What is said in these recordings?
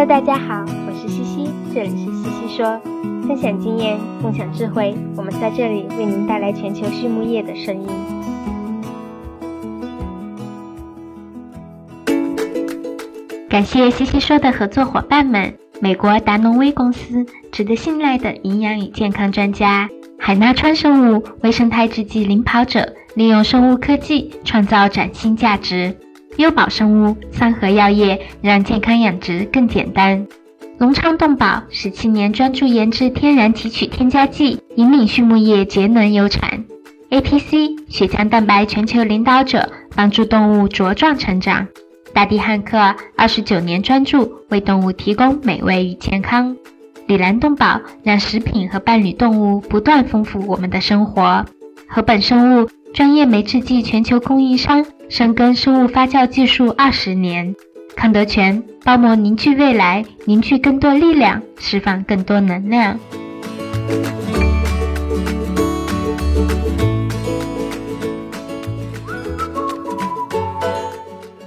Hello，大家好，我是西西，这里是西西说，分享经验，共享智慧，我们在这里为您带来全球畜牧业的声音。感谢西西说的合作伙伴们：美国达农威公司，值得信赖的营养与健康专家；海纳川生物，微生态制剂领跑者，利用生物科技创造崭新价值。优宝生物、三和药业让健康养殖更简单。隆昌动宝十七年专注研制天然提取添加剂，引领畜牧业节能优产。APC 血浆蛋白全球领导者，帮助动物茁壮成长。大地汉克二十九年专注为动物提供美味与健康。里兰动宝让食品和伴侣动物不断丰富我们的生活。禾本生物专业酶制剂全球供应商。深耕生物发酵技术二十年，康德全包膜凝聚未来，凝聚更多力量，释放更多能量。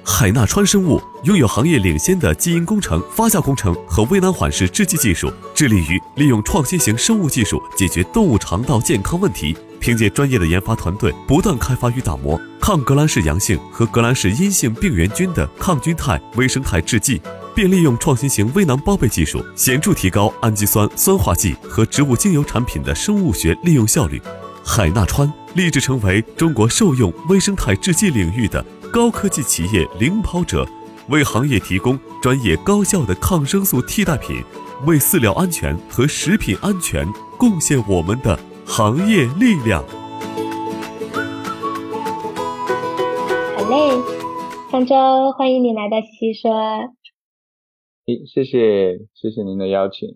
海纳川生物拥有行业领先的基因工程、发酵工程和微囊缓释制剂技术，致力于利用创新型生物技术解决动物肠道健康问题。凭借专业的研发团队，不断开发与打磨抗革兰氏阳性和革兰氏阴性病原菌的抗菌肽微生态制剂，并利用创新型微囊包被技术，显著提高氨基酸酸化剂和植物精油产品的生物学利用效率。海纳川立志成为中国兽用微生态制剂领域的高科技企业领跑者，为行业提供专业高效的抗生素替代品，为饲料安全和食品安全贡献我们的。行业力量。好嘞，方舟欢迎你来到西西说。诶，谢谢谢谢您的邀请。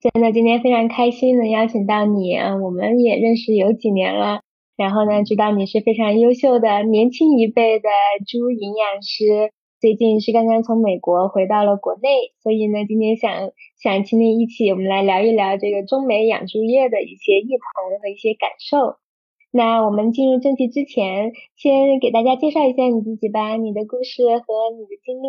真的，今天非常开心能邀请到你啊！我们也认识有几年了，然后呢，知道你是非常优秀的年轻一辈的猪营养师。最近是刚刚从美国回到了国内，所以呢，今天想想请你一起，我们来聊一聊这个中美养猪业的一些异同和一些感受。那我们进入正题之前，先给大家介绍一下你自己吧，你的故事和你的经历。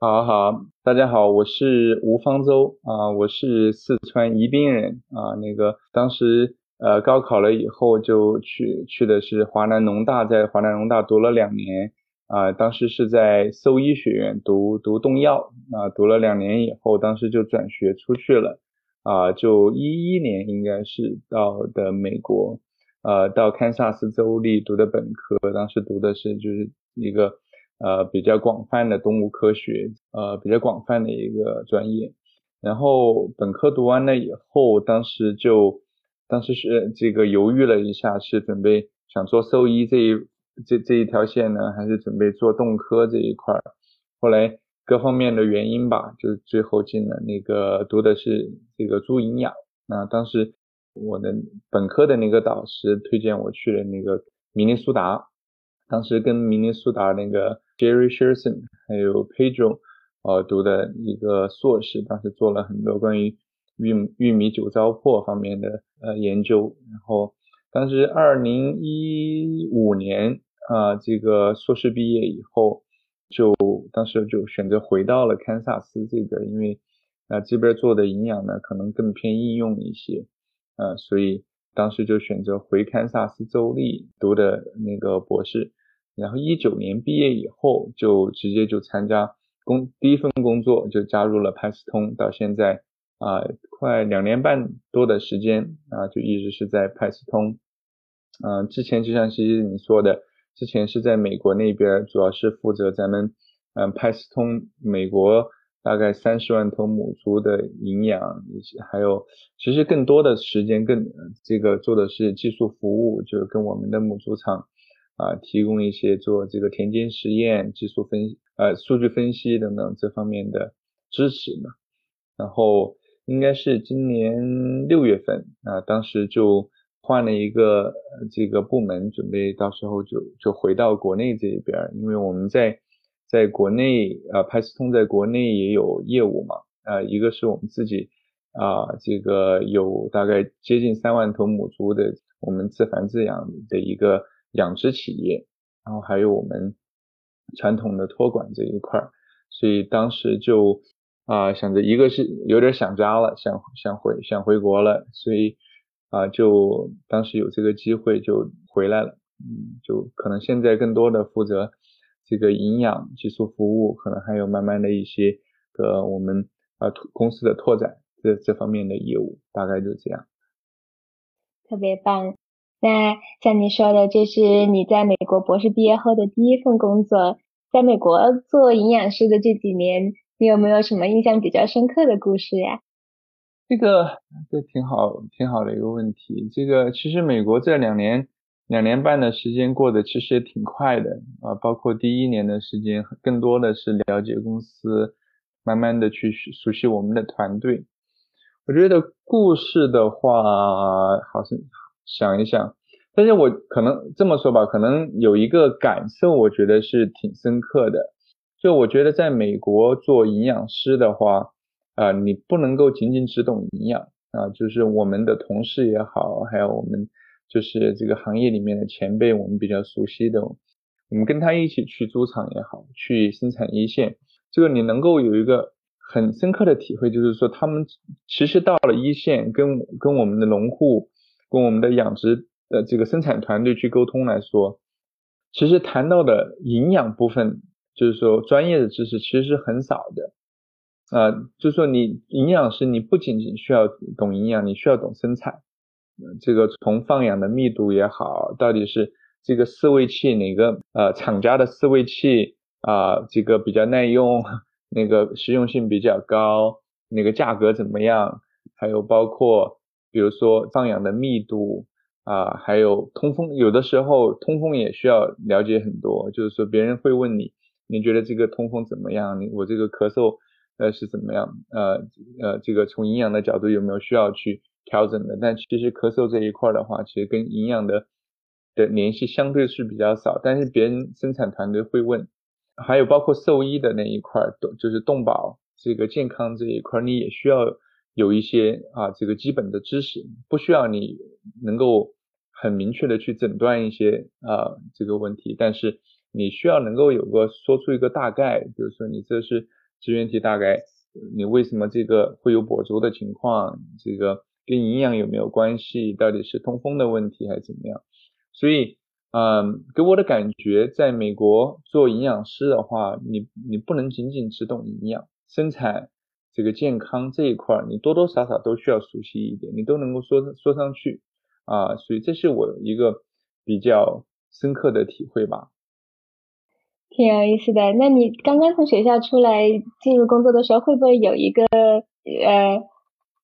好好，大家好，我是吴方舟啊，我是四川宜宾人啊，那个当时呃高考了以后就去去的是华南农大，在华南农大读了两年。啊，当时是在兽医学院读读动药，啊，读了两年以后，当时就转学出去了，啊，就一一年应该是到的美国，呃，到堪萨斯州立读的本科，当时读的是就是一个呃比较广泛的动物科学，呃比较广泛的一个专业，然后本科读完了以后，当时就当时是这个犹豫了一下，是准备想做兽医这一。这这一条线呢，还是准备做动科这一块儿，后来各方面的原因吧，就是最后进了那个读的是这个猪营养。那当时我的本科的那个导师推荐我去了那个明尼苏达，当时跟明尼苏达那个 Jerry Sherson 还有 Pedro 呃读的一个硕士，当时做了很多关于玉玉米酒糟粕方面的呃研究，然后。当时二零一五年啊，这个硕士毕业以后，就当时就选择回到了堪萨斯这边，因为啊这边做的营养呢可能更偏应用一些，呃，所以当时就选择回堪萨斯州立读的那个博士。然后一九年毕业以后，就直接就参加工第一份工作，就加入了派斯通，到现在。啊，快两年半多的时间啊，就一直是在派斯通。嗯，之前就像其实你说的，之前是在美国那边，主要是负责咱们嗯派斯通美国大概三十万头母猪的营养，一些还有其实更多的时间更这个做的是技术服务，就是跟我们的母猪场啊提供一些做这个田间实验、技术分呃数据分析等等这方面的支持嘛，然后。应该是今年六月份啊，当时就换了一个这个部门，准备到时候就就回到国内这一边，因为我们在在国内啊，派斯通在国内也有业务嘛，啊，一个是我们自己啊，这个有大概接近三万头母猪的我们自繁自养的一个养殖企业，然后还有我们传统的托管这一块儿。所以当时就啊想着，一个是有点想家了，想想回想回国了，所以啊就当时有这个机会就回来了，嗯，就可能现在更多的负责这个营养技术服务，可能还有慢慢的一些个我们啊公司的拓展这这方面的业务，大概就这样。特别棒。那像你说的，这是你在美国博士毕业后的第一份工作。在美国做营养师的这几年，你有没有什么印象比较深刻的故事呀？这个这挺好，挺好的一个问题。这个其实美国这两年两年半的时间过得其实也挺快的啊，包括第一年的时间，更多的是了解公司，慢慢的去熟悉我们的团队。我觉得故事的话，好像。想一想，但是我可能这么说吧，可能有一个感受，我觉得是挺深刻的。就我觉得在美国做营养师的话，啊，你不能够仅仅只懂营养啊，就是我们的同事也好，还有我们就是这个行业里面的前辈，我们比较熟悉的，我们跟他一起去猪场也好，去生产一线，这个你能够有一个很深刻的体会，就是说他们其实到了一线，跟跟我们的农户。跟我们的养殖的这个生产团队去沟通来说，其实谈到的营养部分，就是说专业的知识其实是很少的，啊，就是说你营养师你不仅仅需要懂营养，你需要懂生产，这个从放养的密度也好，到底是这个饲喂器哪个呃厂家的饲喂器啊，这个比较耐用，那个实用性比较高，那个价格怎么样，还有包括。比如说放养的密度啊，还有通风，有的时候通风也需要了解很多。就是说别人会问你，你觉得这个通风怎么样？你我这个咳嗽呃是怎么样？呃呃，这个从营养的角度有没有需要去调整的？但其实咳嗽这一块的话，其实跟营养的的联系相对是比较少。但是别人生产团队会问，还有包括兽医的那一块，动就是动保这个健康这一块，你也需要。有一些啊，这个基本的知识不需要你能够很明确的去诊断一些啊这个问题，但是你需要能够有个说出一个大概，比如说你这是支原体大概，你为什么这个会有跛足的情况，这个跟营养有没有关系，到底是通风的问题还是怎么样？所以嗯，给我的感觉，在美国做营养师的话，你你不能仅仅只懂营养生产。这个健康这一块，你多多少少都需要熟悉一点，你都能够说说上去啊，所以这是我一个比较深刻的体会吧。挺有意思的。那你刚刚从学校出来进入工作的时候，会不会有一个呃，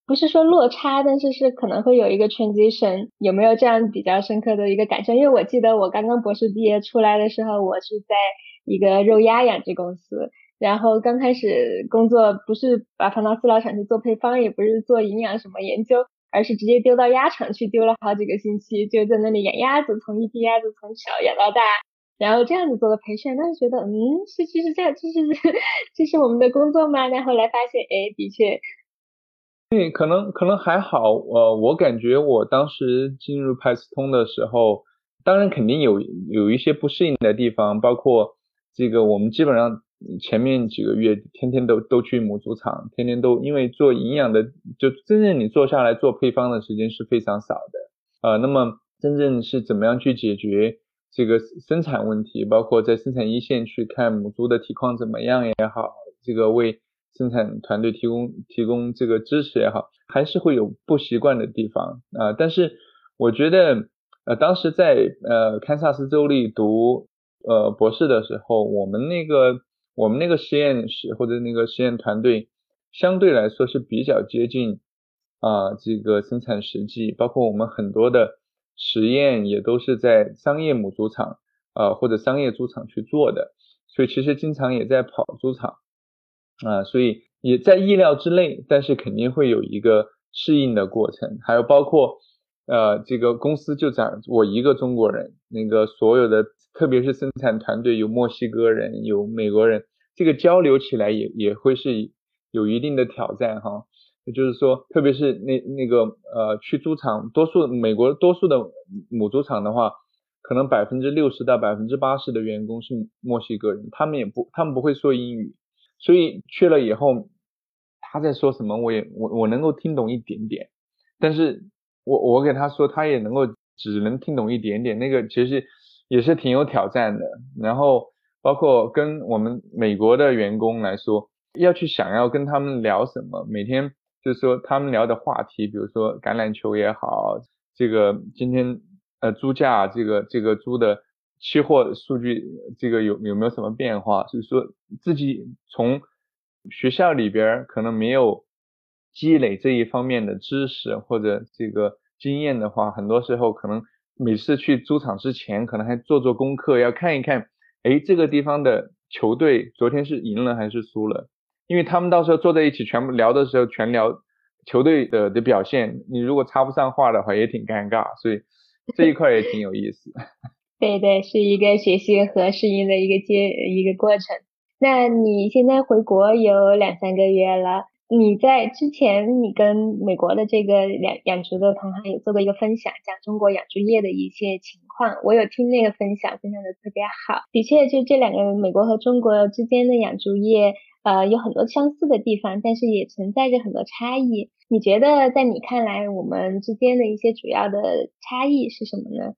不是说落差，但是是可能会有一个 transition？有没有这样比较深刻的一个感受？因为我记得我刚刚博士毕业出来的时候，我是在一个肉鸭养殖公司。然后刚开始工作不是把放到饲料厂去做配方，也不是做营养什么研究，而是直接丢到鸭场去丢了好几个星期，就在那里养鸭子，从一批鸭子从小养到大，然后这样子做的培训，当时觉得嗯是就是这样，这是这是我们的工作吗？然后来发现哎的确，对，可能可能还好，呃，我感觉我当时进入派斯通的时候，当然肯定有有一些不适应的地方，包括这个我们基本上。前面几个月天天都都去母猪场，天天都因为做营养的，就真正你做下来做配方的时间是非常少的，呃，那么真正是怎么样去解决这个生产问题，包括在生产一线去看母猪的体况怎么样也好，这个为生产团队提供提供这个支持也好，还是会有不习惯的地方啊。但是我觉得，呃，当时在呃堪萨斯州立读呃博士的时候，我们那个。我们那个实验室或者那个实验团队相对来说是比较接近啊这个生产实际，包括我们很多的实验也都是在商业母猪场啊或者商业猪场去做的，所以其实经常也在跑猪场啊，所以也在意料之内，但是肯定会有一个适应的过程，还有包括呃这个公司就咱我一个中国人，那个所有的。特别是生产团队有墨西哥人，有美国人，这个交流起来也也会是有一定的挑战哈。就是说，特别是那那个呃去猪场，多数美国多数的母猪场的话，可能百分之六十到百分之八十的员工是墨西哥人，他们也不他们不会说英语，所以去了以后，他在说什么，我也我我能够听懂一点点，但是我我给他说，他也能够只能听懂一点点，那个其实也是挺有挑战的。然后包括跟我们美国的员工来说，要去想要跟他们聊什么，每天就是说他们聊的话题，比如说橄榄球也好，这个今天呃猪价这个这个猪的。期货数据这个有有没有什么变化？就是说自己从学校里边可能没有积累这一方面的知识或者这个经验的话，很多时候可能每次去猪场之前，可能还做做功课，要看一看，哎，这个地方的球队昨天是赢了还是输了？因为他们到时候坐在一起全部聊的时候，全聊球队的的表现，你如果插不上话的话，也挺尴尬，所以 这一块也挺有意思。对对，是一个学习和适应的一个阶一个过程。那你现在回国有两三个月了，你在之前你跟美国的这个养养殖的同行有做过一个分享，讲中国养猪业的一些情况，我有听那个分享，分享的特别好。的确，就这两个美国和中国之间的养猪业，呃，有很多相似的地方，但是也存在着很多差异。你觉得在你看来，我们之间的一些主要的差异是什么呢？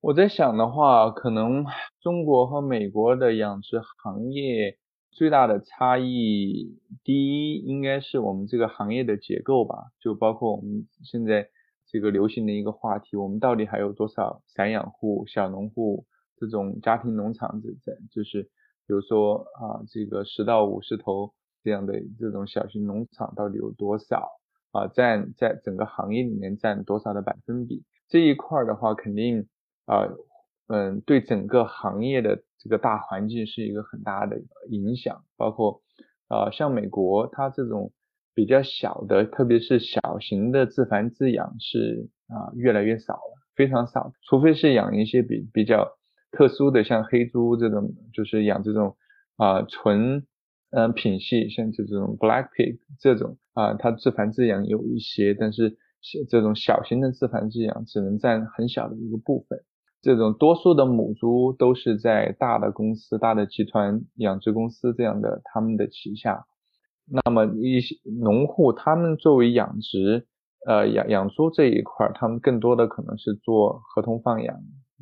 我在想的话，可能中国和美国的养殖行业最大的差异，第一应该是我们这个行业的结构吧，就包括我们现在这个流行的一个话题，我们到底还有多少散养户、小农户这种家庭农场这在，就是比如说啊，这个十到五十头这样的这种小型农场到底有多少啊？占在整个行业里面占多少的百分比？这一块的话，肯定。啊，嗯，对整个行业的这个大环境是一个很大的影响，包括啊，像美国，它这种比较小的，特别是小型的自繁自养是啊越来越少了，非常少，除非是养一些比比较特殊的，像黑猪这种，就是养这种啊纯嗯品系，像这种 black pig 这种啊，它自繁自养有一些，但是这种小型的自繁自养只能占很小的一个部分。这种多数的母猪都是在大的公司、大的集团养殖公司这样的他们的旗下。那么一些农户，他们作为养殖，呃养养猪这一块，他们更多的可能是做合同放养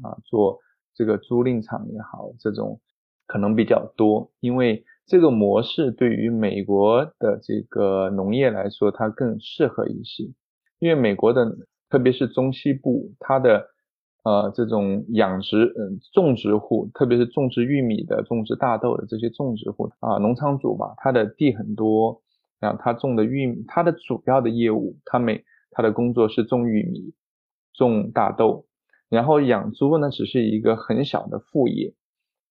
啊，做这个租赁场也好，这种可能比较多。因为这个模式对于美国的这个农业来说，它更适合一些。因为美国的，特别是中西部，它的呃，这种养殖，嗯，种植户，特别是种植玉米的、种植大豆的这些种植户啊，农场主吧，他的地很多，然后他种的玉米，他的主要的业务，他每他的工作是种玉米、种大豆，然后养猪呢，只是一个很小的副业，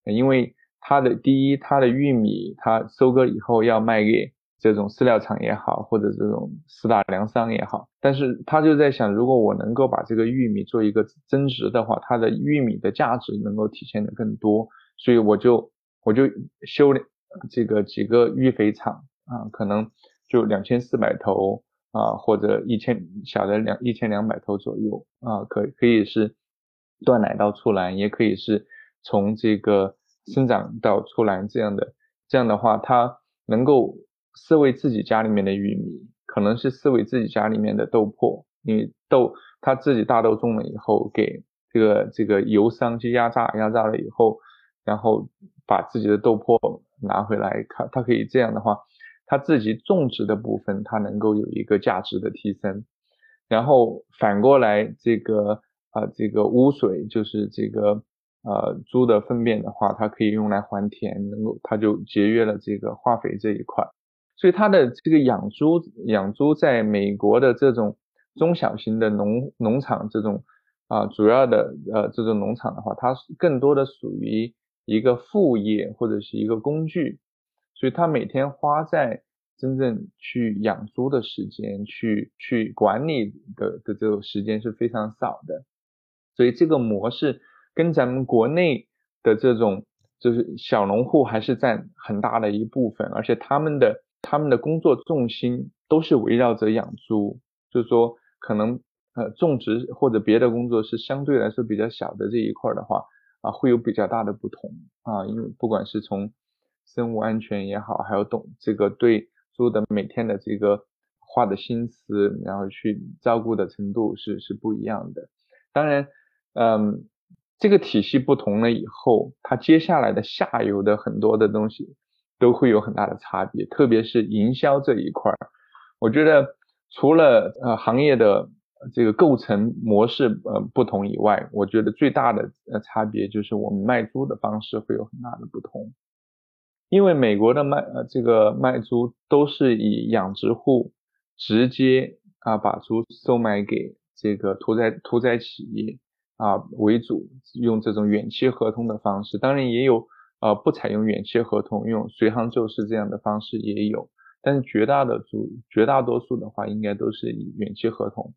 因为他的第一，他的玉米他收割以后要卖给。这种饲料厂也好，或者这种四大粮商也好，但是他就在想，如果我能够把这个玉米做一个增值的话，它的玉米的价值能够体现的更多，所以我就我就修这个几个育肥场啊，可能就两千四百头啊，或者一千小的两一千两百头左右啊，可可以是断奶到出栏，也可以是从这个生长到出栏这样的，这样的话它能够。饲喂自己家里面的玉米，可能是饲喂自己家里面的豆粕，因为豆他自己大豆种了以后，给这个这个油商去压榨，压榨了以后，然后把自己的豆粕拿回来，他他可以这样的话，他自己种植的部分，他能够有一个价值的提升，然后反过来这个啊这个污水就是这个。呃，猪的粪便的话，它可以用来还田，能够它就节约了这个化肥这一块。所以它的这个养猪，养猪在美国的这种中小型的农农场这种啊，主要的呃这种农场的话，它更多的属于一个副业或者是一个工具，所以它每天花在真正去养猪的时间，去去管理的的这种时间是非常少的，所以这个模式跟咱们国内的这种就是小农户还是占很大的一部分，而且他们的。他们的工作重心都是围绕着养猪，就是说可能呃种植或者别的工作是相对来说比较小的这一块的话啊，会有比较大的不同啊，因为不管是从生物安全也好，还有懂这个对猪的每天的这个花的心思，然后去照顾的程度是是不一样的。当然，嗯，这个体系不同了以后，它接下来的下游的很多的东西都会有很大的差别，特别是营销这一块儿，我觉得除了呃行业的这个构成模式呃不同以外，我觉得最大的呃差别就是我们卖猪的方式会有很大的不同，因为美国的卖呃这个卖猪都是以养殖户直接啊把猪售卖给。这个屠宰屠宰企业啊为主，用这种远期合同的方式，当然也有呃不采用远期合同，用随行就市这样的方式也有，但是绝大的主绝大多数的话，应该都是以远期合同。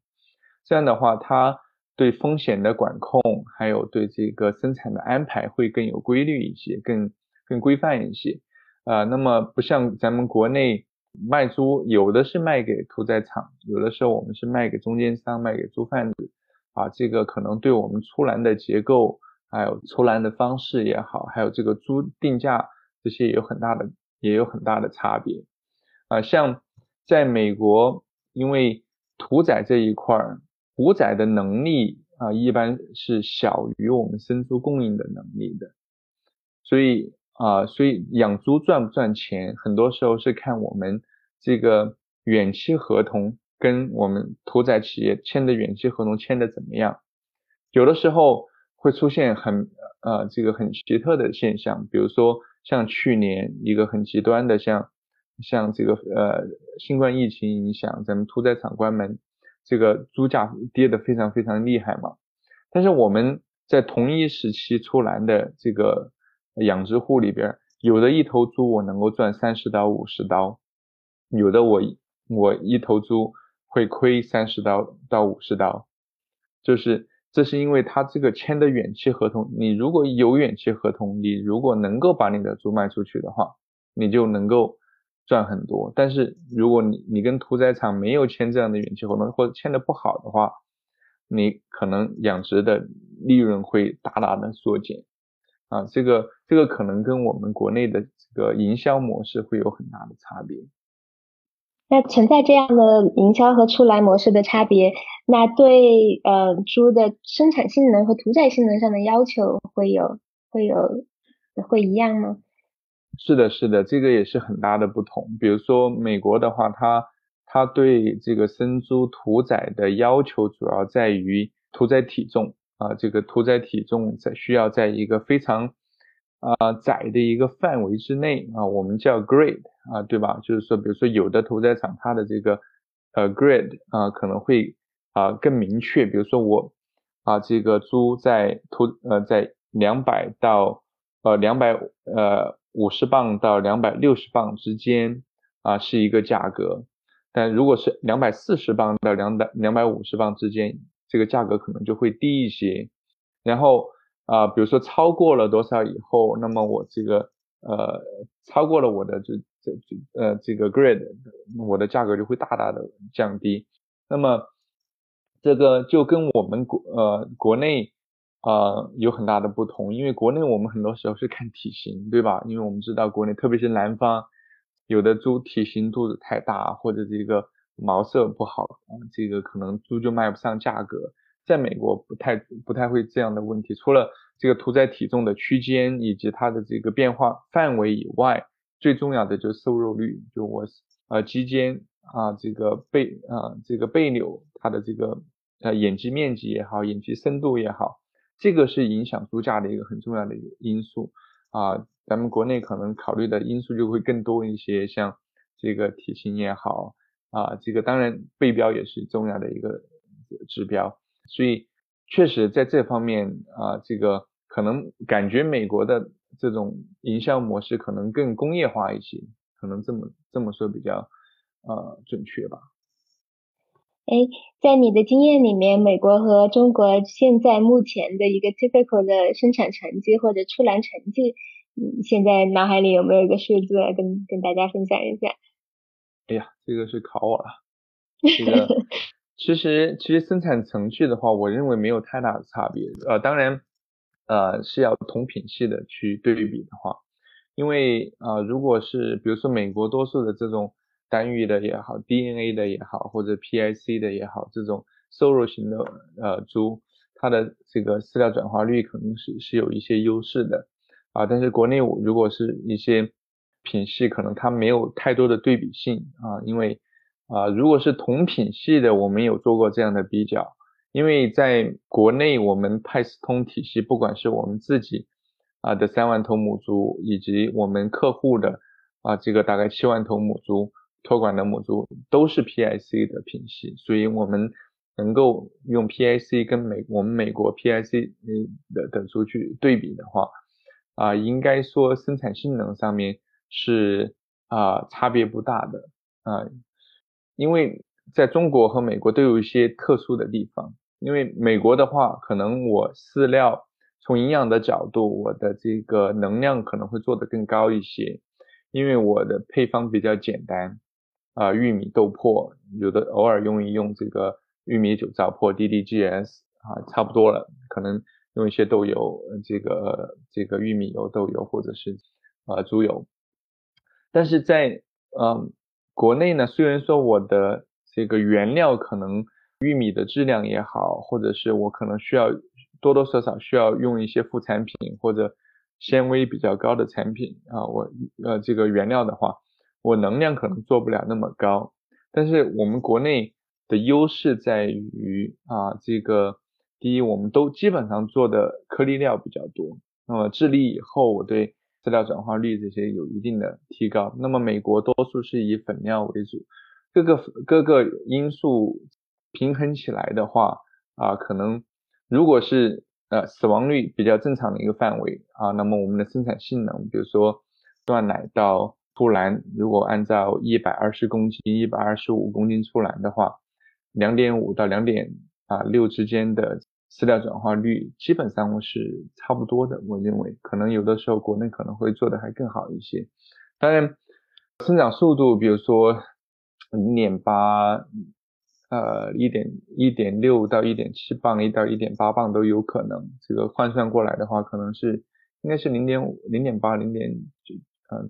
这样的话，它对风险的管控，还有对这个生产的安排会更有规律一些，更更规范一些啊。那么不像咱们国内。卖猪有的是卖给屠宰场，有的时候我们是卖给中间商，卖给猪贩子，啊，这个可能对我们出栏的结构，还有出栏的方式也好，还有这个猪定价这些也有很大的也有很大的差别，啊，像在美国，因为屠宰这一块儿，屠宰的能力啊，一般是小于我们生猪供应的能力的，所以。啊，所以养猪赚不赚钱，很多时候是看我们这个远期合同跟我们屠宰企业签的远期合同签的怎么样。有的时候会出现很呃这个很奇特的现象，比如说像去年一个很极端的，像像这个呃新冠疫情影响，咱们屠宰场关门，这个猪价跌得非常非常厉害嘛。但是我们在同一时期出栏的这个。养殖户里边，有的一头猪我能够赚三十到五十刀，有的我我一头猪会亏三十刀到五十刀，就是这是因为他这个签的远期合同，你如果有远期合同，你如果能够把你的猪卖出去的话，你就能够赚很多。但是如果你你跟屠宰场没有签这样的远期合同，或者签的不好的话，你可能养殖的利润会大大的缩减。啊，这个这个可能跟我们国内的这个营销模式会有很大的差别。那存在这样的营销和出栏模式的差别，那对呃猪的生产性能和屠宰性能上的要求会有会有会一样吗？是的，是的，这个也是很大的不同。比如说美国的话，它它对这个生猪屠宰的要求主要在于屠宰体重。啊，这个屠宰体重在需要在一个非常啊窄的一个范围之内啊，我们叫 grade 啊，对吧？就是说，比如说有的屠宰场它的这个呃 grade 啊可能会啊更明确，比如说我啊这个猪在屠呃在两百到呃两百呃五十磅到两百六十磅之间啊是一个价格，但如果是两百四十磅到两百两百五十磅之间。这个价格可能就会低一些，然后啊，比如说超过了多少以后，那么我这个呃超过了我的这这这呃这个 grade，我的价格就会大大的降低。那么这个就跟我们国呃国内啊有很大的不同，因为国内我们很多时候是看体型，对吧？因为我们知道国内特别是南方有的猪体型肚子太大或者这个。毛色不好啊，这个可能猪就卖不上价格。在美国不太不太会这样的问题，除了这个屠宰体重的区间以及它的这个变化范围以外，最重要的就是瘦肉率，就我呃肌间啊这个背啊这个背瘤它的这个呃眼肌面积也好，眼肌深度也好，这个是影响猪价的一个很重要的一个因素啊。咱们国内可能考虑的因素就会更多一些，像这个体型也好。啊，这个当然背标也是重要的一个指标，所以确实在这方面啊，这个可能感觉美国的这种营销模式可能更工业化一些，可能这么这么说比较呃准确吧。哎，在你的经验里面，美国和中国现在目前的一个 typical 的生产成绩或者出栏成绩，嗯，现在脑海里有没有一个数字跟跟大家分享一下？哎呀，这个是考我了。这个其实其实生产程序的话，我认为没有太大的差别。呃，当然，呃是要同品系的去对比的话，因为啊，如果是比如说美国多数的这种单育的也好，DNA 的也好，或者 PIC 的也好，这种瘦肉型的呃猪，它的这个饲料转化率可能是是有一些优势的啊。但是国内如果是一些品系，可能它没有太多的对比性啊，因为啊，如果是同品系的，我们有做过这样的比较，因为在国内我们派斯通体系，不管是我们自己。啊的三万头母猪，以及我们客户的啊这个大概七万头母猪托管的母猪，都是 PIC 的品系，所以我们能够用 PIC 跟美我们美国 PIC 的的猪去对比的话，啊应该说生产性能上面是啊差别不大的啊，因为在中国和美国都有一些特殊的地方，因为美国的话，可能我饲料。从营养的角度，我的这个能量可能会做得更高一些，因为我的配方比较简单，啊，玉米豆粕，有的偶尔用一用这个玉米酒糟粕 DDGS 啊，差不多了，可能用一些豆油，这个这个玉米油、豆油或者是啊猪油，但是在嗯国内呢，虽然说我的这个原料可能玉米的质量也好，或者是我可能需要。多多少少需要用一些副产品或者纤维比较高的产品啊，我呃这个原料的话，我能量可能做不了那么高，但是我们国内的优势在于啊这个第一，我们都基本上做的颗粒料比较多，那么治理以后，我对饲料转化率这些有一定的提高。那么美国多数是以粉料为主，各个各个因素平衡起来的话啊，可能。如果是呃死亡率比较正常的一个范围啊，那么我们的生产性能，比如说断奶到出栏，如果按照一百二十公斤、一百二十五公斤出栏的话，两点五到两点啊六之间的饲料转化率，基本上我是差不多的。我认为可能有的时候国内可能会做的还更好一些。当然，生长速度，比如说零点八。呃，一点一点六到一点七磅，一到一点八磅都有可能。这个换算过来的话，可能是应该是零点五、零点八、零点九，呃，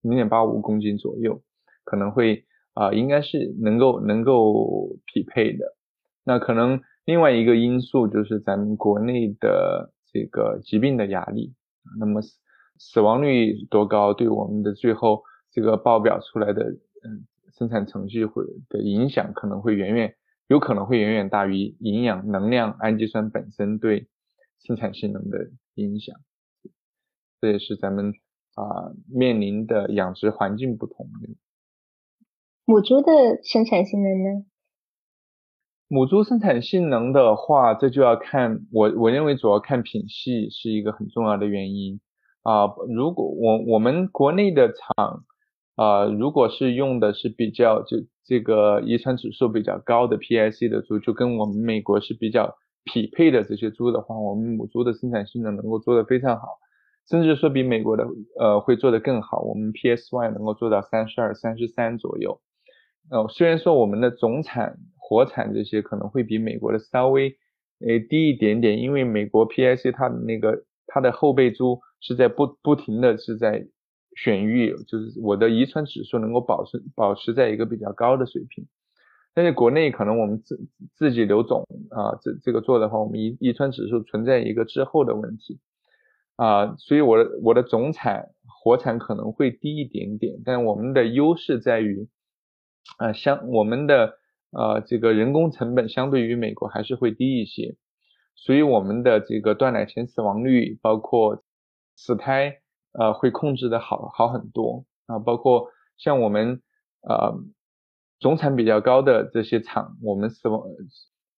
零点八五公斤左右，可能会啊，应该是能够能够匹配的。那可能另外一个因素就是咱们国内的这个疾病的压力，那么死亡率多高，对我们的最后这个报表出来的，嗯。生产程序会的影响可能会远远有可能会远远大于营养、能量、氨基酸本身对生产性能的影响。这也是咱们啊面临的养殖环境不同。母猪的生产性能呢？母猪生产性能的话，这就要看我我认为主要看品系是一个很重要的原因啊。如果我我们国内的厂。啊，如果是用的是比较就这个遗传指数比较高的 PIC 的猪，就跟我们美国是比较匹配的这些猪的话，我们母猪的生产性能能够做得非常好，甚至说比美国的呃会做得更好。我们 PSY 能够做到三十二、三十三左右。呃，虽然说我们的总产国产这些可能会比美国的稍微诶低一点点，因为美国 PIC 它的那个它的后备猪是在不不停的是在。选育就是我的遗传指数能够保持保持在一个比较高的水平，但是国内可能我们自自己留种啊，这这个做的话，我们遗遗传指数存在一个滞后的问题啊，所以我的我的总产活产可能会低一点点，但我们的优势在于啊，相我们的呃这个人工成本相对于美国还是会低一些，所以我们的这个断奶前死亡率包括死胎。呃，会控制的好好很多。啊，包括像我们呃总产比较高的这些厂，我们死亡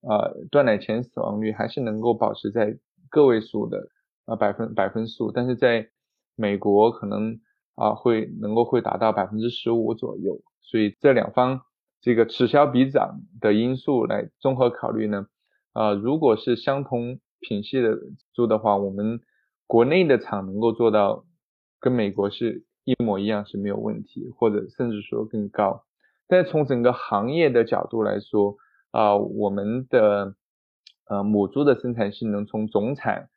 呃断奶前死亡率还是能够保持在个位数的呃百分百分数，但是在美国可能啊会能够会达到百分之十五左右，所以这两方这个此消彼长的因素来综合考虑呢，啊如果是相同品系的猪的话，我们国内的厂能够做到。跟美国是一模一样是没有问题，或者甚至说更高。但从整个行业的角度来说，啊，我们的呃母猪的生产性能从总产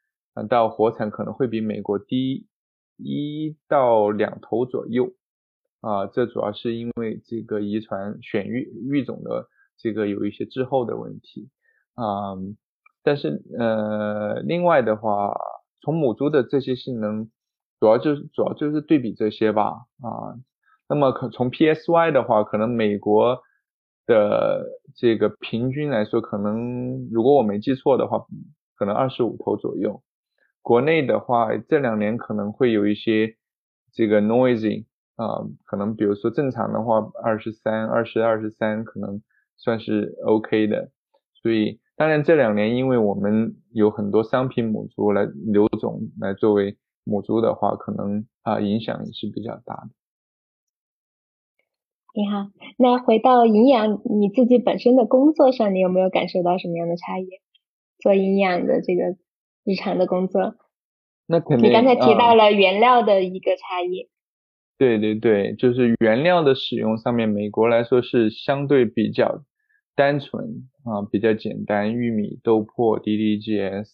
到活产可能会比美国低一到两头左右，啊，这主要是因为这个遗传选育育种的这个有一些滞后的问题，啊，但是呃，另外的话，从母猪的这些性能，主要就是主要就是对比这些吧，啊，那么可从 PSY 的话，可能美国的这个平均来说，可能如果我没记错的话，可能二十五头左右。国内的话，这两年可能会有一些这个 noisy 啊，可能比如说正常的话，二十三、二十二、十三可能算是 OK 的。所以，当然这两年因为我们有很多商品母猪来留种来作为母猪的话，可能啊影响也是比较大的。你好，那回到营养，你自己本身的工作上，你有没有感受到什么样的差异？做营养的这个。日常的工作，那肯定。你刚才提到了原料的一个差异。对对对，就是原料的使用上面，美国来说是相对比较单纯啊，比较简单，玉米、豆粕、DDGS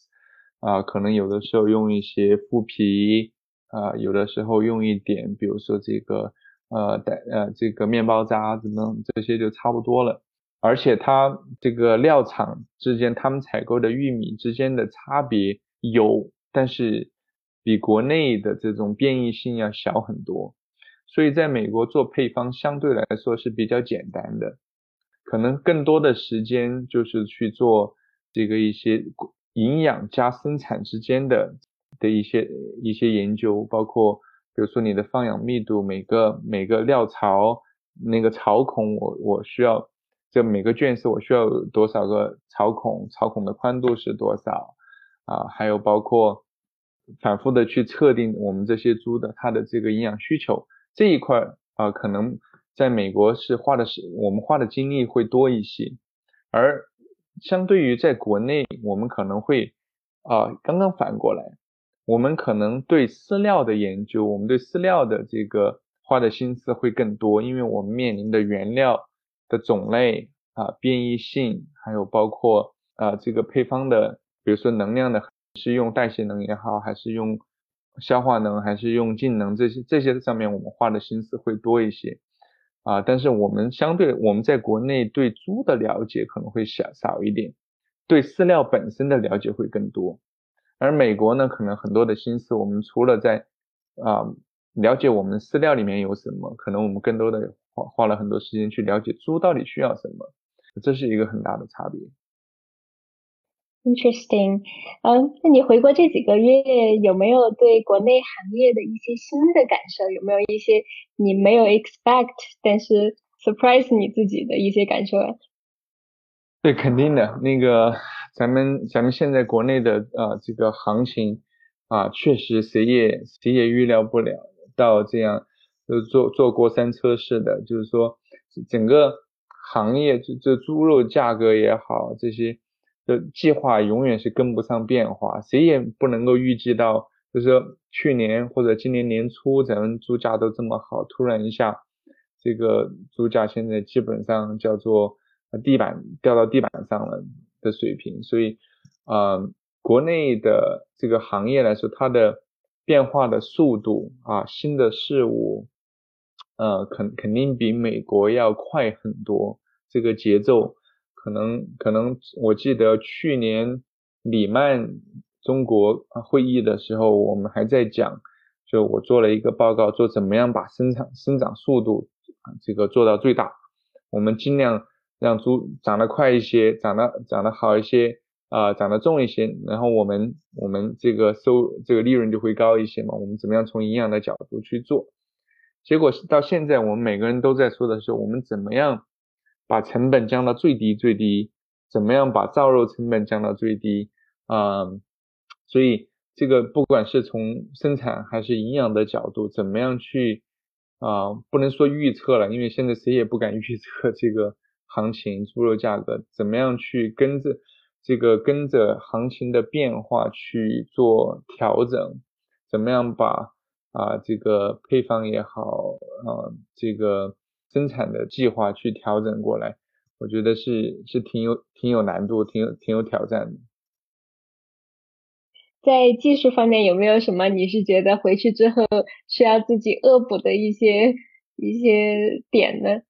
啊，可能有的时候用一些麸皮啊，有的时候用一点，比如说这个呃带呃这个面包渣等等，这些就差不多了。而且它这个料厂之间，他们采购的玉米之间的差别有，但是比国内的这种变异性要小很多。所以在美国做配方相对来说是比较简单的，可能更多的时间就是去做这个一些营养加生产之间的的一些一些研究，包括比如说你的放养密度，每个每个料槽那个槽孔，我我需要。这每个圈是我需要多少个槽孔？槽孔的宽度是多少？啊，还有包括反复的去测定我们这些猪的它的这个营养需求这一块啊，可能在美国是花的是我们花的精力会多一些，而相对于在国内，我们可能会啊刚刚反过来，我们可能对饲料的研究，我们对饲料的这个花的心思会更多，因为我们面临的原料。的种类啊，变异性，还有包括啊这个配方的，比如说能量的，是用代谢能也好，还是用消化能，还是用净能，这些这些上面我们花的心思会多一些啊。但是我们相对我们在国内对猪的了解可能会小少一点，对饲料本身的了解会更多。而美国呢，可能很多的心思，我们除了在啊了解我们饲料里面有什么，可能我们更多的花。花了很多时间去了解猪到底需要什么，这是一个很大的差别。Interesting，嗯，那你回国这几个月有没有对国内行业的一些新的感受？有没有一些你没有 expect 但是 surprise 你自己的一些感受啊？对，肯定的。那个咱们咱们现在国内的呃这个行情啊，确实谁也谁也预料不了到这样。就做做过山车似的，就是说整个行业这这猪肉价格也好，这些的计划永远是跟不上变化，谁也不能够预计到，就是说去年或者今年年初咱们猪价都这么好，突然一下这个猪价现在基本上叫做地板掉到地板上了的水平，所以啊，国内的这个行业来说，它的变化的速度啊，新的事物。呃，肯肯定比美国要快很多，这个节奏可能可能，我记得去年里曼中国会议的时候，我们还在讲，就我做了一个报告，做怎么样把生产生长速度这个做到最大，我们尽量让猪长得快一些，长得长得好一些，啊，长得重一些，然后我们我们这个收这个利润就会高一些嘛，我们怎么样从营养的角度去做？结果到现在，我们每个人都在说的是，我们怎么样把成本降到最低最低，怎么样把造肉成本降到最低啊？所以这个不管是从生产还是营养的角度，怎么样去啊？不能说预测了，因为现在谁也不敢预测这个行情，猪肉价格怎么样去跟着这个跟着行情的变化去做调整，怎么样把？啊，这个配方也好，啊，这个生产的计划去调整过来，我觉得是是挺有挺有难度，挺有挺有挑战的。在技术方面有没有什么你是觉得回去之后需要自己恶补的一些一些点呢？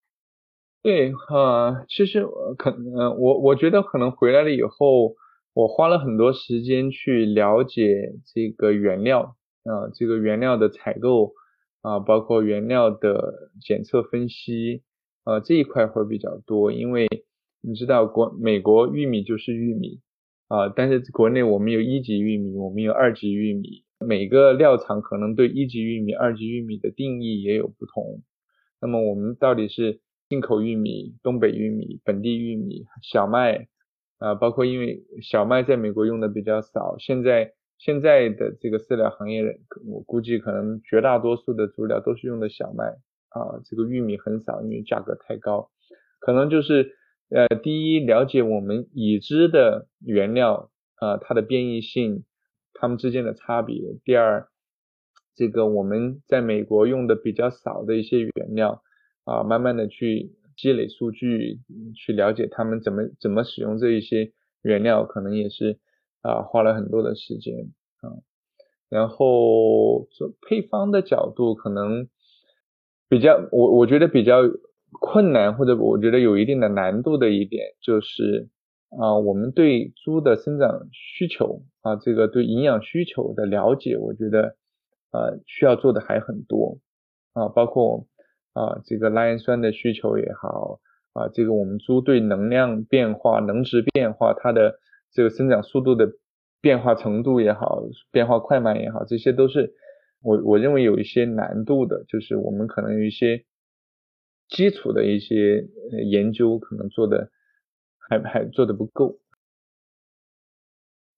对，呃，其实可能，我我觉得可能回来了以后，我花了很多时间去了解这个原料，啊，这个原料的采购，啊，包括原料的检测分析，啊，这一块会比较多，因为你知道国美国玉米就是玉米，啊，但是国内我们有一级玉米，我们有二级玉米，每个料厂可能对一级玉米、二级玉米的定义也有不同，那么我们到底是？进口玉米、东北玉米、本地玉米、小麦，啊，包括因为小麦在美国用的比较少，现在现在的这个饲料行业，我估计可能绝大多数的猪料都是用的小麦，啊，这个玉米很少，因为价格太高，可能就是呃，第一了解我们已知的原料啊，它的变异性，它们之间的差别；第二，这个我们在美国用的比较少的一些原料。啊，慢慢的去积累数据，去了解他们怎么怎么使用这一些原料，可能也是啊花了很多的时间啊。然后做配方的角度，可能比较我我觉得比较困难，或者我觉得有一定的难度的一点，就是啊我们对猪的生长需求啊这个对营养需求的了解，我觉得呃需要做的还很多啊，包括。啊，这个赖氨酸的需求也好，啊，这个我们猪对能量变化、能值变化，它的这个生长速度的变化程度也好，变化快慢也好，这些都是我我认为有一些难度的，就是我们可能有一些基础的一些研究可能做的还还做的不够。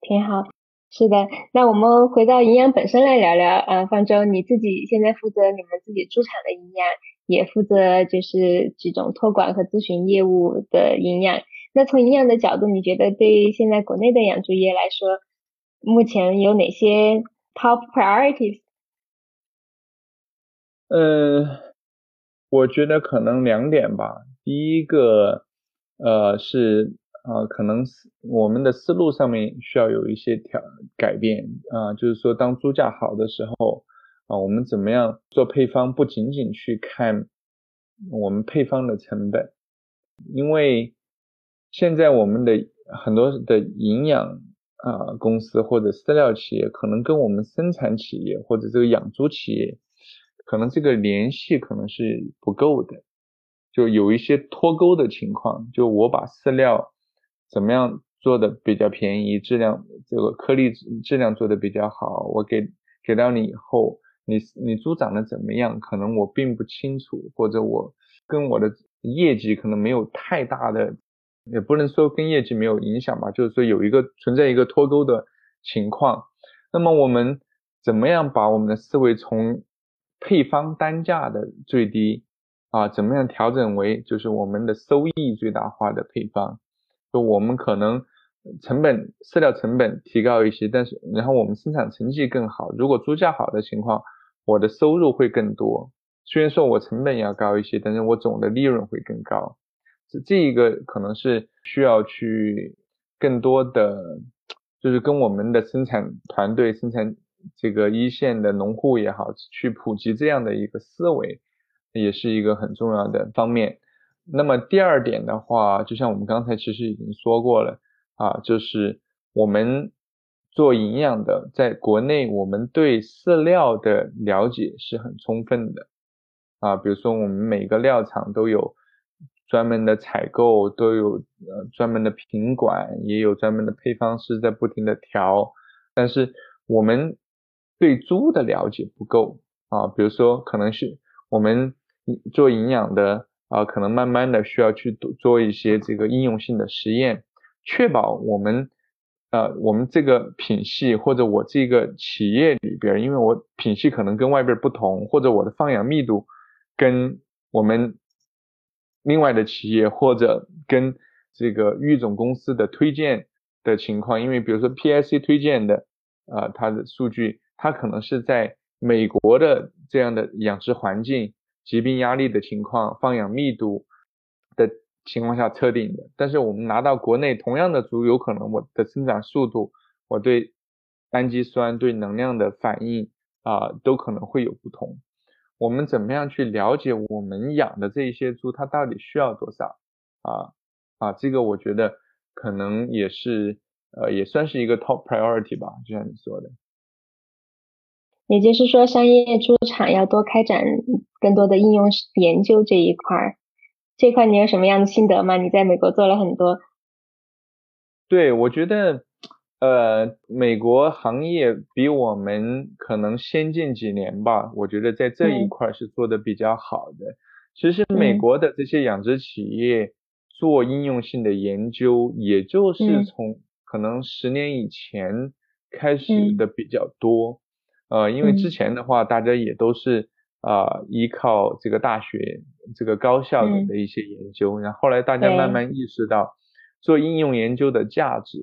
挺好，是的，那我们回到营养本身来聊聊，啊，方舟你自己现在负责你们自己猪场的营养。也负责就是这种托管和咨询业务的营养。那从营养的角度，你觉得对于现在国内的养猪业来说，目前有哪些 top priorities？呃，我觉得可能两点吧。第一个，呃，是啊，可能我们的思路上面需要有一些调改变啊，就是说，当猪价好的时候。啊，我们怎么样做配方？不仅仅去看我们配方的成本，因为现在我们的很多的营养啊公司或者饲料企业，可能跟我们生产企业或者这个养猪企业，可能这个联系可能是不够的，就有一些脱钩的情况。就我把饲料怎么样做的比较便宜，质量这个颗粒质量做的比较好，我给给到你以后。你你猪长得怎么样？可能我并不清楚，或者我跟我的业绩可能没有太大的，也不能说跟业绩没有影响吧，就是说有一个存在一个脱钩的情况。那么我们怎么样把我们的思维从配方单价的最低啊，怎么样调整为就是我们的收益最大化的配方？就我们可能。成本饲料成本提高一些，但是然后我们生产成绩更好。如果猪价好的情况，我的收入会更多。虽然说我成本要高一些，但是我总的利润会更高。这一个可能是需要去更多的，就是跟我们的生产团队、生产这个一线的农户也好，去普及这样的一个思维，也是一个很重要的方面。那么第二点的话，就像我们刚才其实已经说过了。啊，就是我们做营养的，在国内我们对饲料的了解是很充分的啊。比如说，我们每个料厂都有专门的采购，都有呃专门的品管，也有专门的配方师在不停的调。但是我们对猪的了解不够啊。比如说，可能是我们做营养的啊，可能慢慢的需要去做一些这个应用性的实验。确保我们，呃，我们这个品系或者我这个企业里边，因为我品系可能跟外边不同，或者我的放养密度跟我们另外的企业或者跟这个育种公司的推荐的情况，因为比如说 PIC 推荐的，呃，它的数据，它可能是在美国的这样的养殖环境、疾病压力的情况、放养密度的。情况下测定的，但是我们拿到国内同样的猪，有可能我的生长速度，我对氨基酸、对能量的反应啊，都可能会有不同。我们怎么样去了解我们养的这一些猪，它到底需要多少啊？啊，这个我觉得可能也是呃，也算是一个 top priority 吧，就像你说的。也就是说，商业猪场要多开展更多的应用研究这一块儿。这块你有什么样的心得吗？你在美国做了很多。对，我觉得，呃，美国行业比我们可能先进几年吧。我觉得在这一块是做的比较好的。其实美国的这些养殖企业做应用性的研究，也就是从可能十年以前开始的比较多。呃，因为之前的话，大家也都是啊依靠这个大学这个高校的一些研究，然后后来大家慢慢意识到做应用研究的价值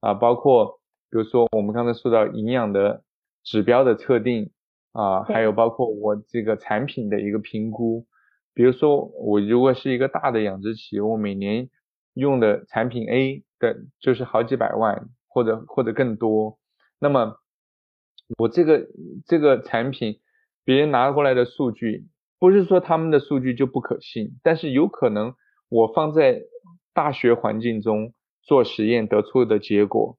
啊，包括比如说我们刚才说到营养的指标的测定啊，还有包括我这个产品的一个评估，比如说我如果是一个大的养殖企业，我每年用的产品 A 的就是好几百万或者或者更多，那么。我这个这个产品，别人拿过来的数据，不是说他们的数据就不可信，但是有可能我放在大学环境中做实验得出的结果，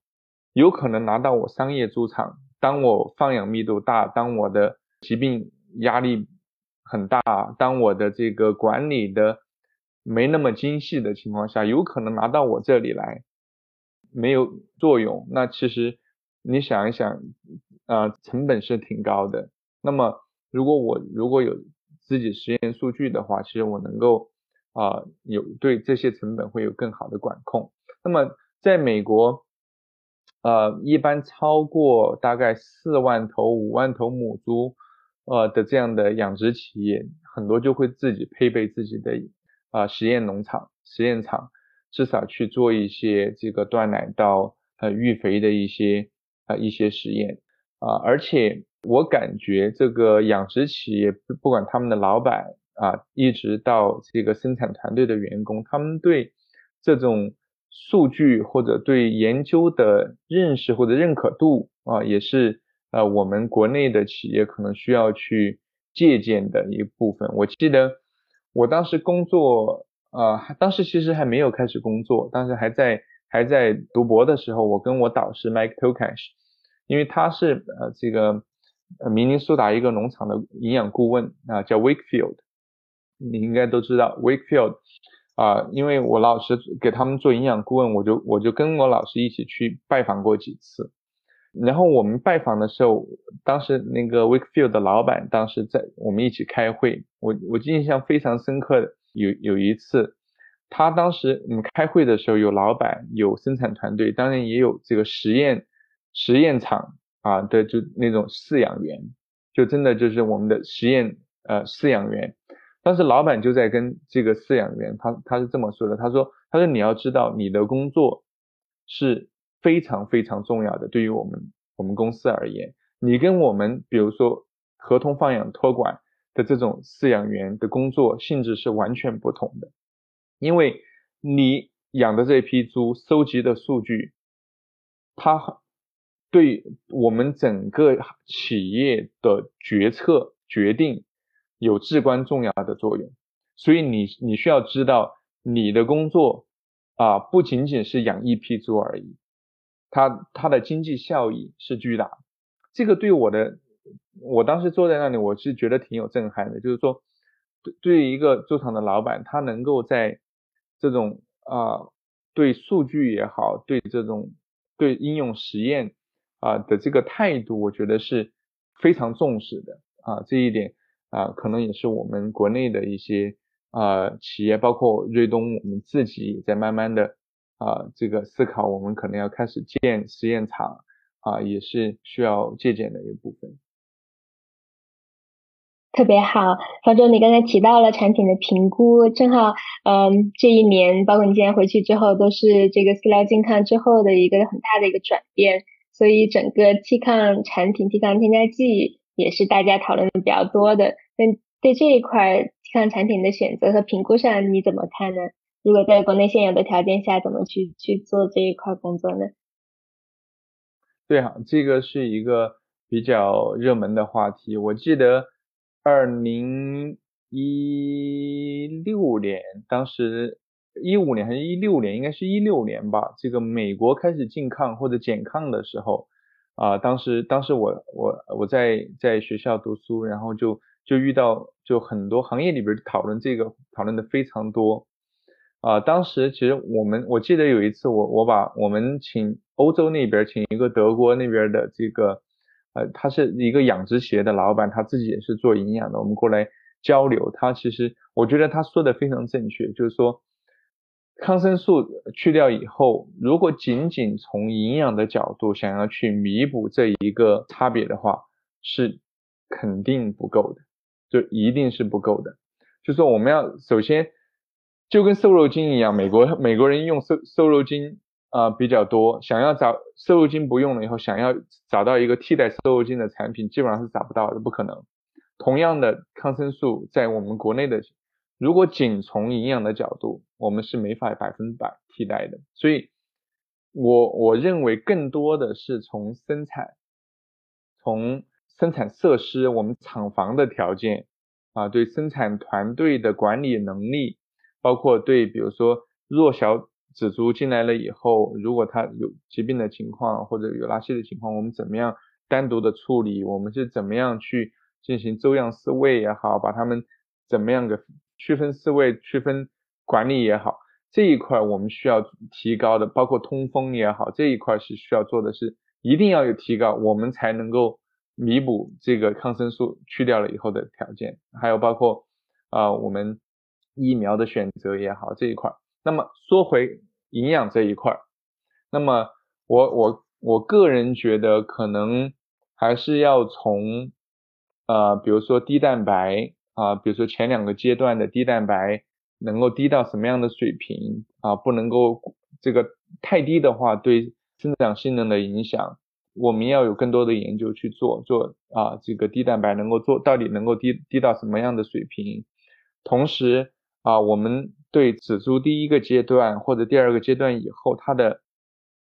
有可能拿到我商业猪场，当我放养密度大，当我的疾病压力很大，当我的这个管理的没那么精细的情况下，有可能拿到我这里来没有作用。那其实你想一想。呃，成本是挺高的。那么，如果我如果有自己实验数据的话，其实我能够啊有对这些成本会有更好的管控。那么，在美国，呃，一般超过大概四万头、五万头母猪，呃的这样的养殖企业，很多就会自己配备自己的啊实验农场、实验场，至少去做一些这个断奶到呃育肥的一些啊一些实验。啊，而且我感觉这个养殖企业，不管他们的老板啊，一直到这个生产团队的员工，他们对这种数据或者对研究的认识或者认可度啊，也是呃我们国内的企业可能需要去借鉴的一部分。我记得我当时工作啊，当时其实还没有开始工作，当时还在还在读博的时候，我跟我导师 Mike Tokash。因为他是呃这个呃明尼苏达一个农场的营养顾问啊，叫 Wakefield，你应该都知道 Wakefield 啊，因为我老师给他们做营养顾问，我就我就跟我老师一起去拜访过几次。然后我们拜访的时候，当时那个 Wakefield 的老板当时在我们一起开会，我我印象非常深刻的有有一次，他当时我们开会的时候有老板有生产团队，当然也有这个实验。实验场啊的就那种饲养员，就真的就是我们的实验呃饲养员。当时老板就在跟这个饲养员，他他是这么说的，他说他说你要知道你的工作是非常非常重要的，对于我们我们公司而言，你跟我们比如说合同放养托管的这种饲养员的工作性质是完全不同的，因为你养的这批猪收集的数据，它。对我们整个企业的决策决定有至关重要的作用，所以你你需要知道你的工作啊不仅仅是养一批猪而已，它它的经济效益是巨大。这个对我的，我当时坐在那里，我是觉得挺有震撼的。就是说，对对于一个猪场的老板，他能够在这种啊对数据也好，对这种对应用实验。啊的这个态度，我觉得是非常重视的啊，这一点啊，可能也是我们国内的一些啊企业，包括瑞东，我们自己也在慢慢的啊这个思考，我们可能要开始建实验场啊，也是需要借鉴的一部分。特别好，方舟，你刚才提到了产品的评估，正好，嗯，这一年，包括你今天回去之后，都是这个饲料健康之后的一个很大的一个转变。所以整个替抗产品、替抗添加剂也是大家讨论的比较多的。那对这一块替抗产品的选择和评估上，你怎么看呢？如果在国内现有的条件下，怎么去去做这一块工作呢？对啊，这个是一个比较热门的话题。我记得二零一六年，当时一五年还是一六年，应该是一六年吧。这个美国开始禁抗或者减抗的时候，啊，当时当时我我我在在学校读书，然后就就遇到就很多行业里边讨论这个，讨论的非常多。啊，当时其实我们我记得有一次，我我把我们请欧洲那边请一个德国那边的这个，呃，他是一个养殖企业的老板，他自己也是做营养的，我们过来交流。他其实我觉得他说的非常正确，就是说抗生素去掉以后，如果仅仅从营养的角度想要去弥补这一个差别的话，是肯定不够的，就一定是不够的。就说我们要首先。就跟瘦肉精一样，美国美国人用瘦瘦肉精啊比较多，想要找瘦肉精不用了以后，想要找到一个替代瘦肉精的产品，基本上是找不到的，不可能。同样的抗生素在我们国内的，如果仅从营养的角度，我们是没法百分百替代的。所以，我我认为更多的是从生产，从生产设施，我们厂房的条件啊，对生产团队的管理能力。包括对，比如说弱小仔猪进来了以后，如果它有疾病的情况或者有拉稀的情况，我们怎么样单独的处理？我们是怎么样去进行周样饲喂也好，把它们怎么样个区分饲喂、区分管理也好，这一块我们需要提高的，包括通风也好，这一块是需要做的是一定要有提高，我们才能够弥补这个抗生素去掉了以后的条件。还有包括啊，我们。疫苗的选择也好，这一块。那么说回营养这一块，那么我我我个人觉得可能还是要从呃，比如说低蛋白啊，比如说前两个阶段的低蛋白能够低到什么样的水平啊，不能够这个太低的话对生长性能的影响，我们要有更多的研究去做做啊，这个低蛋白能够做到底能够低低到什么样的水平，同时。啊，我们对仔猪第一个阶段或者第二个阶段以后，它的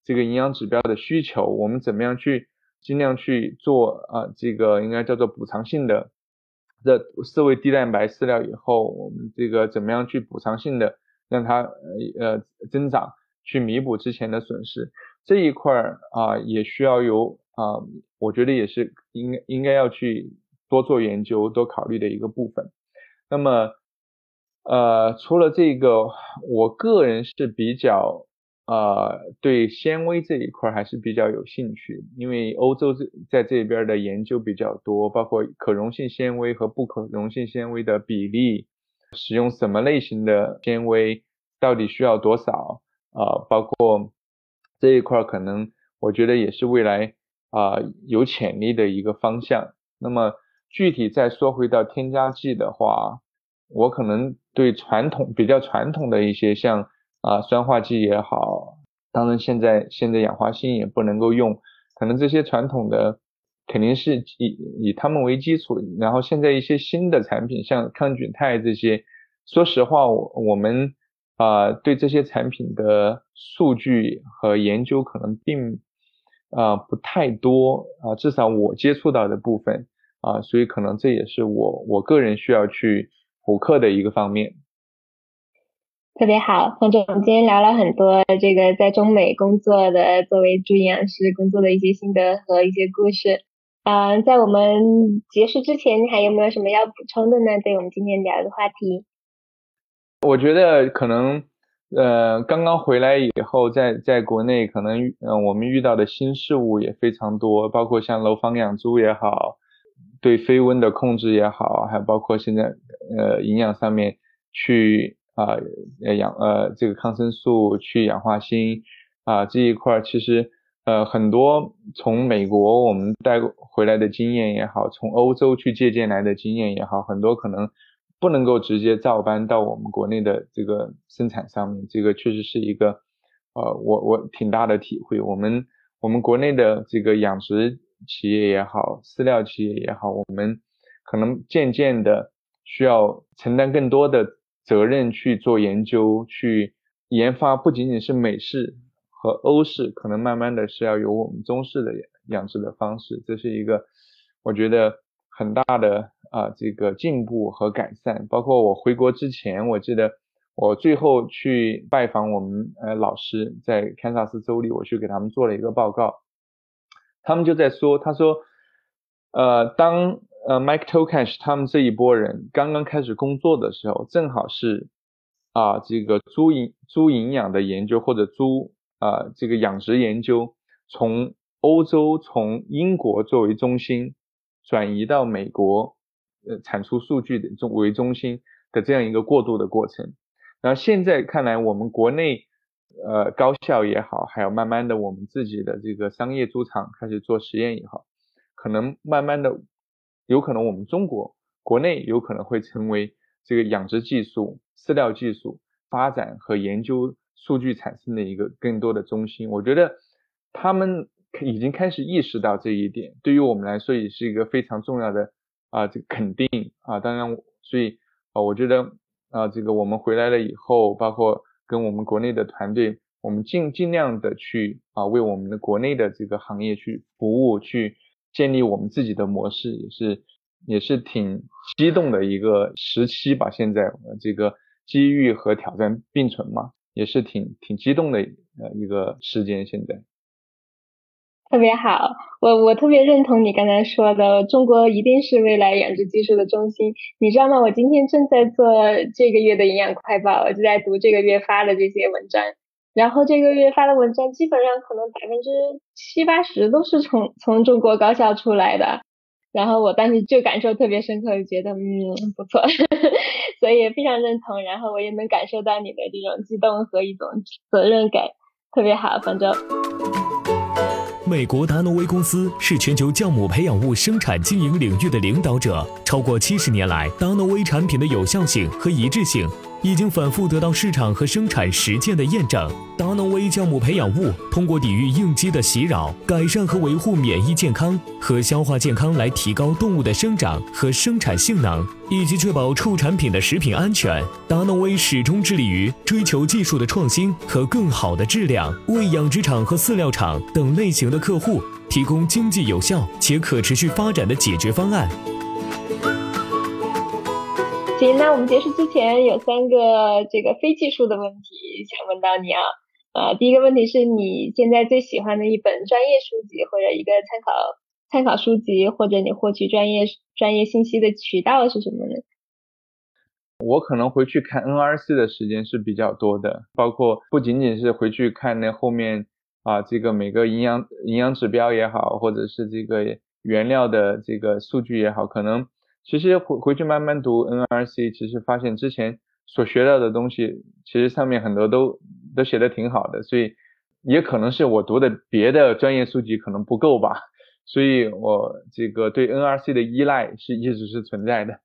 这个营养指标的需求，我们怎么样去尽量去做啊？这个应该叫做补偿性的这饲喂低蛋白饲料以后，我们这个怎么样去补偿性的让它呃呃增长，去弥补之前的损失这一块儿啊，也需要有啊，我觉得也是应应该要去多做研究、多考虑的一个部分。那么。呃，除了这个，我个人是比较呃对纤维这一块还是比较有兴趣，因为欧洲这在这边的研究比较多，包括可溶性纤维和不可溶性纤维的比例，使用什么类型的纤维，到底需要多少啊？包括这一块可能我觉得也是未来啊有潜力的一个方向。那么具体再说回到添加剂的话。我可能对传统比较传统的一些像啊酸化剂也好，当然现在现在氧化锌也不能够用，可能这些传统的肯定是以以它们为基础，然后现在一些新的产品像抗菌肽这些，说实话我我们啊对这些产品的数据和研究可能并啊不太多啊，至少我接触到的部分啊，所以可能这也是我我个人需要去。补课的一个方面，特别好，方总，今天聊了很多这个在中美工作的，作为猪营养师工作的一些心得和一些故事。嗯，在我们结束之前，你还有没有什么要补充的呢？对我们今天聊的话题，我觉得可能，呃，刚刚回来以后，在在国内可能，嗯，我们遇到的新事物也非常多，包括像楼房养猪也好。对飞温的控制也好，还包括现在呃营养上面去啊呃养呃这个抗生素去氧化锌啊这一块，其实呃很多从美国我们带回来的经验也好，从欧洲去借鉴来的经验也好，很多可能不能够直接照搬到我们国内的这个生产上面，这个确实是一个呃我我挺大的体会。我们我们国内的这个养殖。企业也好，饲料企业也好，我们可能渐渐的需要承担更多的责任去做研究，去研发不仅仅是美式和欧式可能慢慢的是要有我们中式的养殖的方式，这是一个我觉得很大的啊这个进步和改善。包括我回国之前，我记得我最后去拜访我们呃老师在堪萨斯州里，我去给他们做了一个报告，他们就在说，他说，呃，当呃 Mike Tokash 他们这一波人刚刚开始工作的时候，正好是啊这个猪营猪营养的研究或者猪。啊，这个养殖研究从欧洲、从英国作为中心转移到美国，呃，产出数据的中为中心的这样一个过渡的过程。然后现在看来，我们国内呃高校也好，还有慢慢的我们自己的这个商业猪场开始做实验也好，可能慢慢的有可能我们中国国内有可能会成为这个养殖技术、饲料技术发展和研究。数据产生的一个更多的中心，我觉得他们已经开始意识到这一点，对于我们来说也是一个非常重要的啊，这个肯定啊，当然，所以啊，我觉得啊，这个我们回来了以后，包括跟我们国内的团队，我们尽尽量的去啊，为我们的国内的这个行业去服务，去建立我们自己的模式，也是也是挺激动的一个时期吧。现在这个机遇和挑战并存嘛。也是挺挺激动的呃一个时间，现在特别好，我我特别认同你刚才说的，中国一定是未来养殖技术的中心。你知道吗？我今天正在做这个月的营养快报，我就在读这个月发的这些文章，然后这个月发的文章基本上可能百分之七八十都是从从中国高校出来的。然后我当时就感受特别深刻，就觉得嗯不错，所以非常认同。然后我也能感受到你的这种激动和一种责任感，特别好。反正，美国达诺威公司是全球酵母培养物生产经营领域的领导者，超过七十年来，达诺威产品的有效性和一致性。已经反复得到市场和生产实践的验证。达诺威酵母培养物通过抵御应激的袭扰，改善和维护免疫健康和消化健康，来提高动物的生长和生产性能，以及确保畜产品的食品安全。达诺威始终致力于追求技术的创新和更好的质量，为养殖场和饲料厂等类型的客户提供经济有效且可持续发展的解决方案。行，那我们结束之前有三个这个非技术的问题想问到你啊。呃，第一个问题是你现在最喜欢的一本专业书籍或者一个参考参考书籍，或者你获取专业专业信息的渠道是什么呢？我可能回去看 NRC 的时间是比较多的，包括不仅仅是回去看那后面啊这个每个营养营养指标也好，或者是这个原料的这个数据也好，可能。其实回回去慢慢读 NRC，其实发现之前所学到的东西，其实上面很多都都写的挺好的，所以也可能是我读的别的专业书籍可能不够吧，所以我这个对 NRC 的依赖是一直是存在的。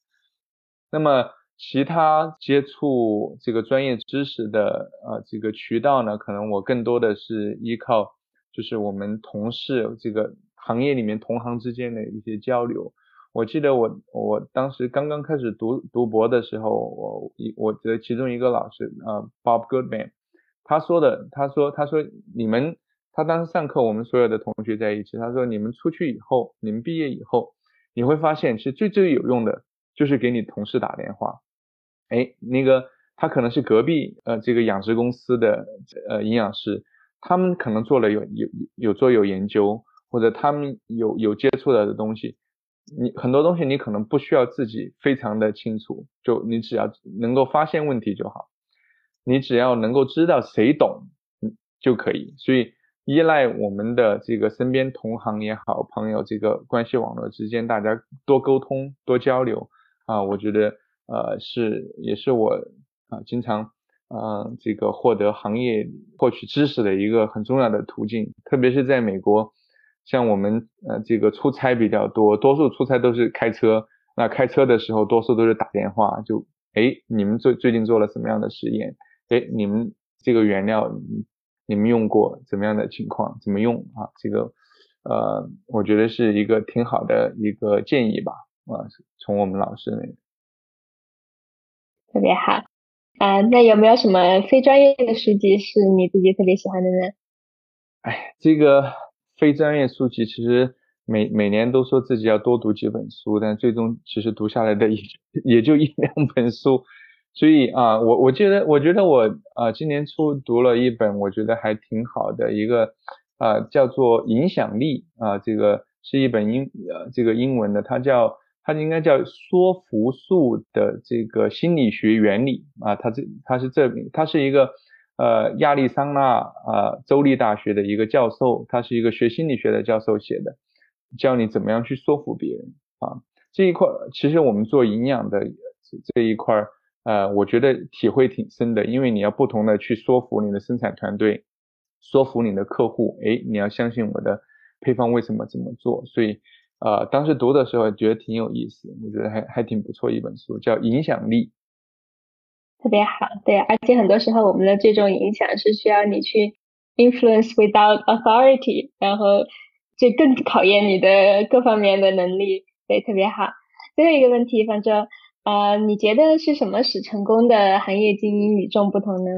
那么其他接触这个专业知识的呃这个渠道呢，可能我更多的是依靠就是我们同事这个行业里面同行之间的一些交流。我记得我我当时刚刚开始读读博的时候，我一我的其中一个老师呃，Bob Goodman，他说的，他说他说你们，他当时上课，我们所有的同学在一起，他说你们出去以后，你们毕业以后，你会发现，其实最最有用的就是给你同事打电话，哎，那个他可能是隔壁呃这个养殖公司的呃营养师，他们可能做了有有有做有研究，或者他们有有接触到的东西。你很多东西你可能不需要自己非常的清楚，就你只要能够发现问题就好，你只要能够知道谁懂，就可以。所以依赖我们的这个身边同行也好，朋友这个关系网络之间，大家多沟通多交流啊，我觉得呃是也是我啊经常啊这个获得行业获取知识的一个很重要的途径，特别是在美国。像我们呃这个出差比较多，多数出差都是开车。那开车的时候，多数都是打电话，就哎你们最最近做了什么样的实验？哎你们这个原料你们用过怎么样的情况？怎么用啊？这个呃我觉得是一个挺好的一个建议吧啊，从我们老师那特别好。啊，那有没有什么非专业的书籍是你自己特别喜欢的呢？哎，这个非专业书籍其实每每年都说自己要多读几本书，但最终其实读下来的也也就一两本书。所以啊，我我记得我觉得我啊今年初读了一本我觉得还挺好的一个啊叫做影响力啊，这个是一本英呃这个英文的，它叫它应该叫说服术的这个心理学原理啊，它这它是这它是一个呃亚利桑那啊州立大学的一个教授，他是一个学心理学的教授写的，教你怎么样去说服别人啊这一块，其实我们做营养的这一块。呃，我觉得体会挺深的，因为你要不同的去说服你的生产团队，说服你的客户，哎，你要相信我的配方为什么这么做。所以，呃，当时读的时候觉得挺有意思，我觉得还还挺不错一本书，叫《影响力》，特别好。对，而且很多时候我们的这种影响是需要你去 influence without authority，然后就更考验你的各方面的能力。对，特别好。最后一个问题，方舟。呃，你觉得是什么使成功的行业精英与众不同呢？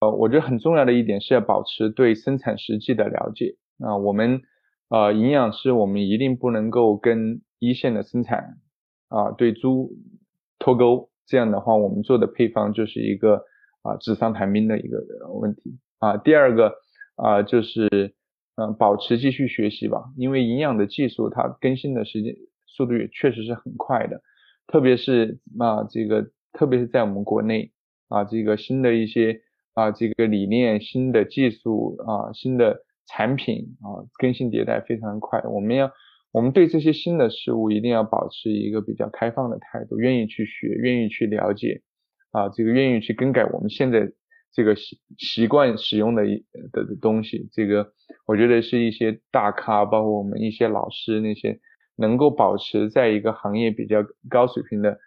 呃，我觉得很重要的一点是要保持对生产实际的了解啊。我们呃营养师，我们一定不能够跟一线的生产啊对猪脱钩，这样的话，我们做的配方就是一个啊纸上谈兵的一个问题啊。第二个啊就是嗯保持继续学习吧，因为营养的技术它更新的时间速度也确实是很快的。特别是啊，这个特别是在我们国内啊，这个新的一些啊，这个理念、新的技术啊、新的产品啊，更新迭代非常快。我们要，我们对这些新的事物一定要保持一个比较开放的态度，愿意去学，愿意去了解啊，这个愿意去更改我们现在这个习习惯使用的一的东西。这个我觉得是一些大咖，包括我们一些老师那些。能够保持在一个行业比较高水平的，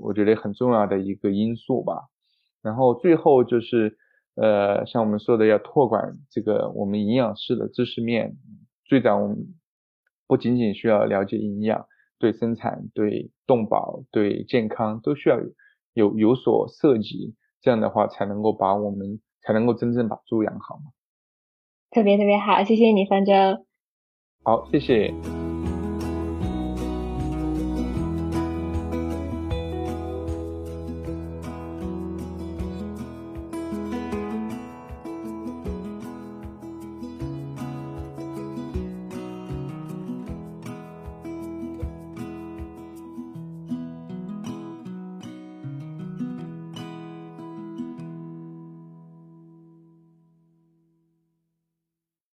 我觉得很重要的一个因素吧。然后最后就是，呃，像我们说的要拓展这个我们营养师的知识面。最早我们不仅仅需要了解营养，对生产、对动保、对健康都需要有有所涉及，这样的话才能够把我们才能够真正把猪养好嘛。特别特别好，谢谢你，方舟。好，谢谢。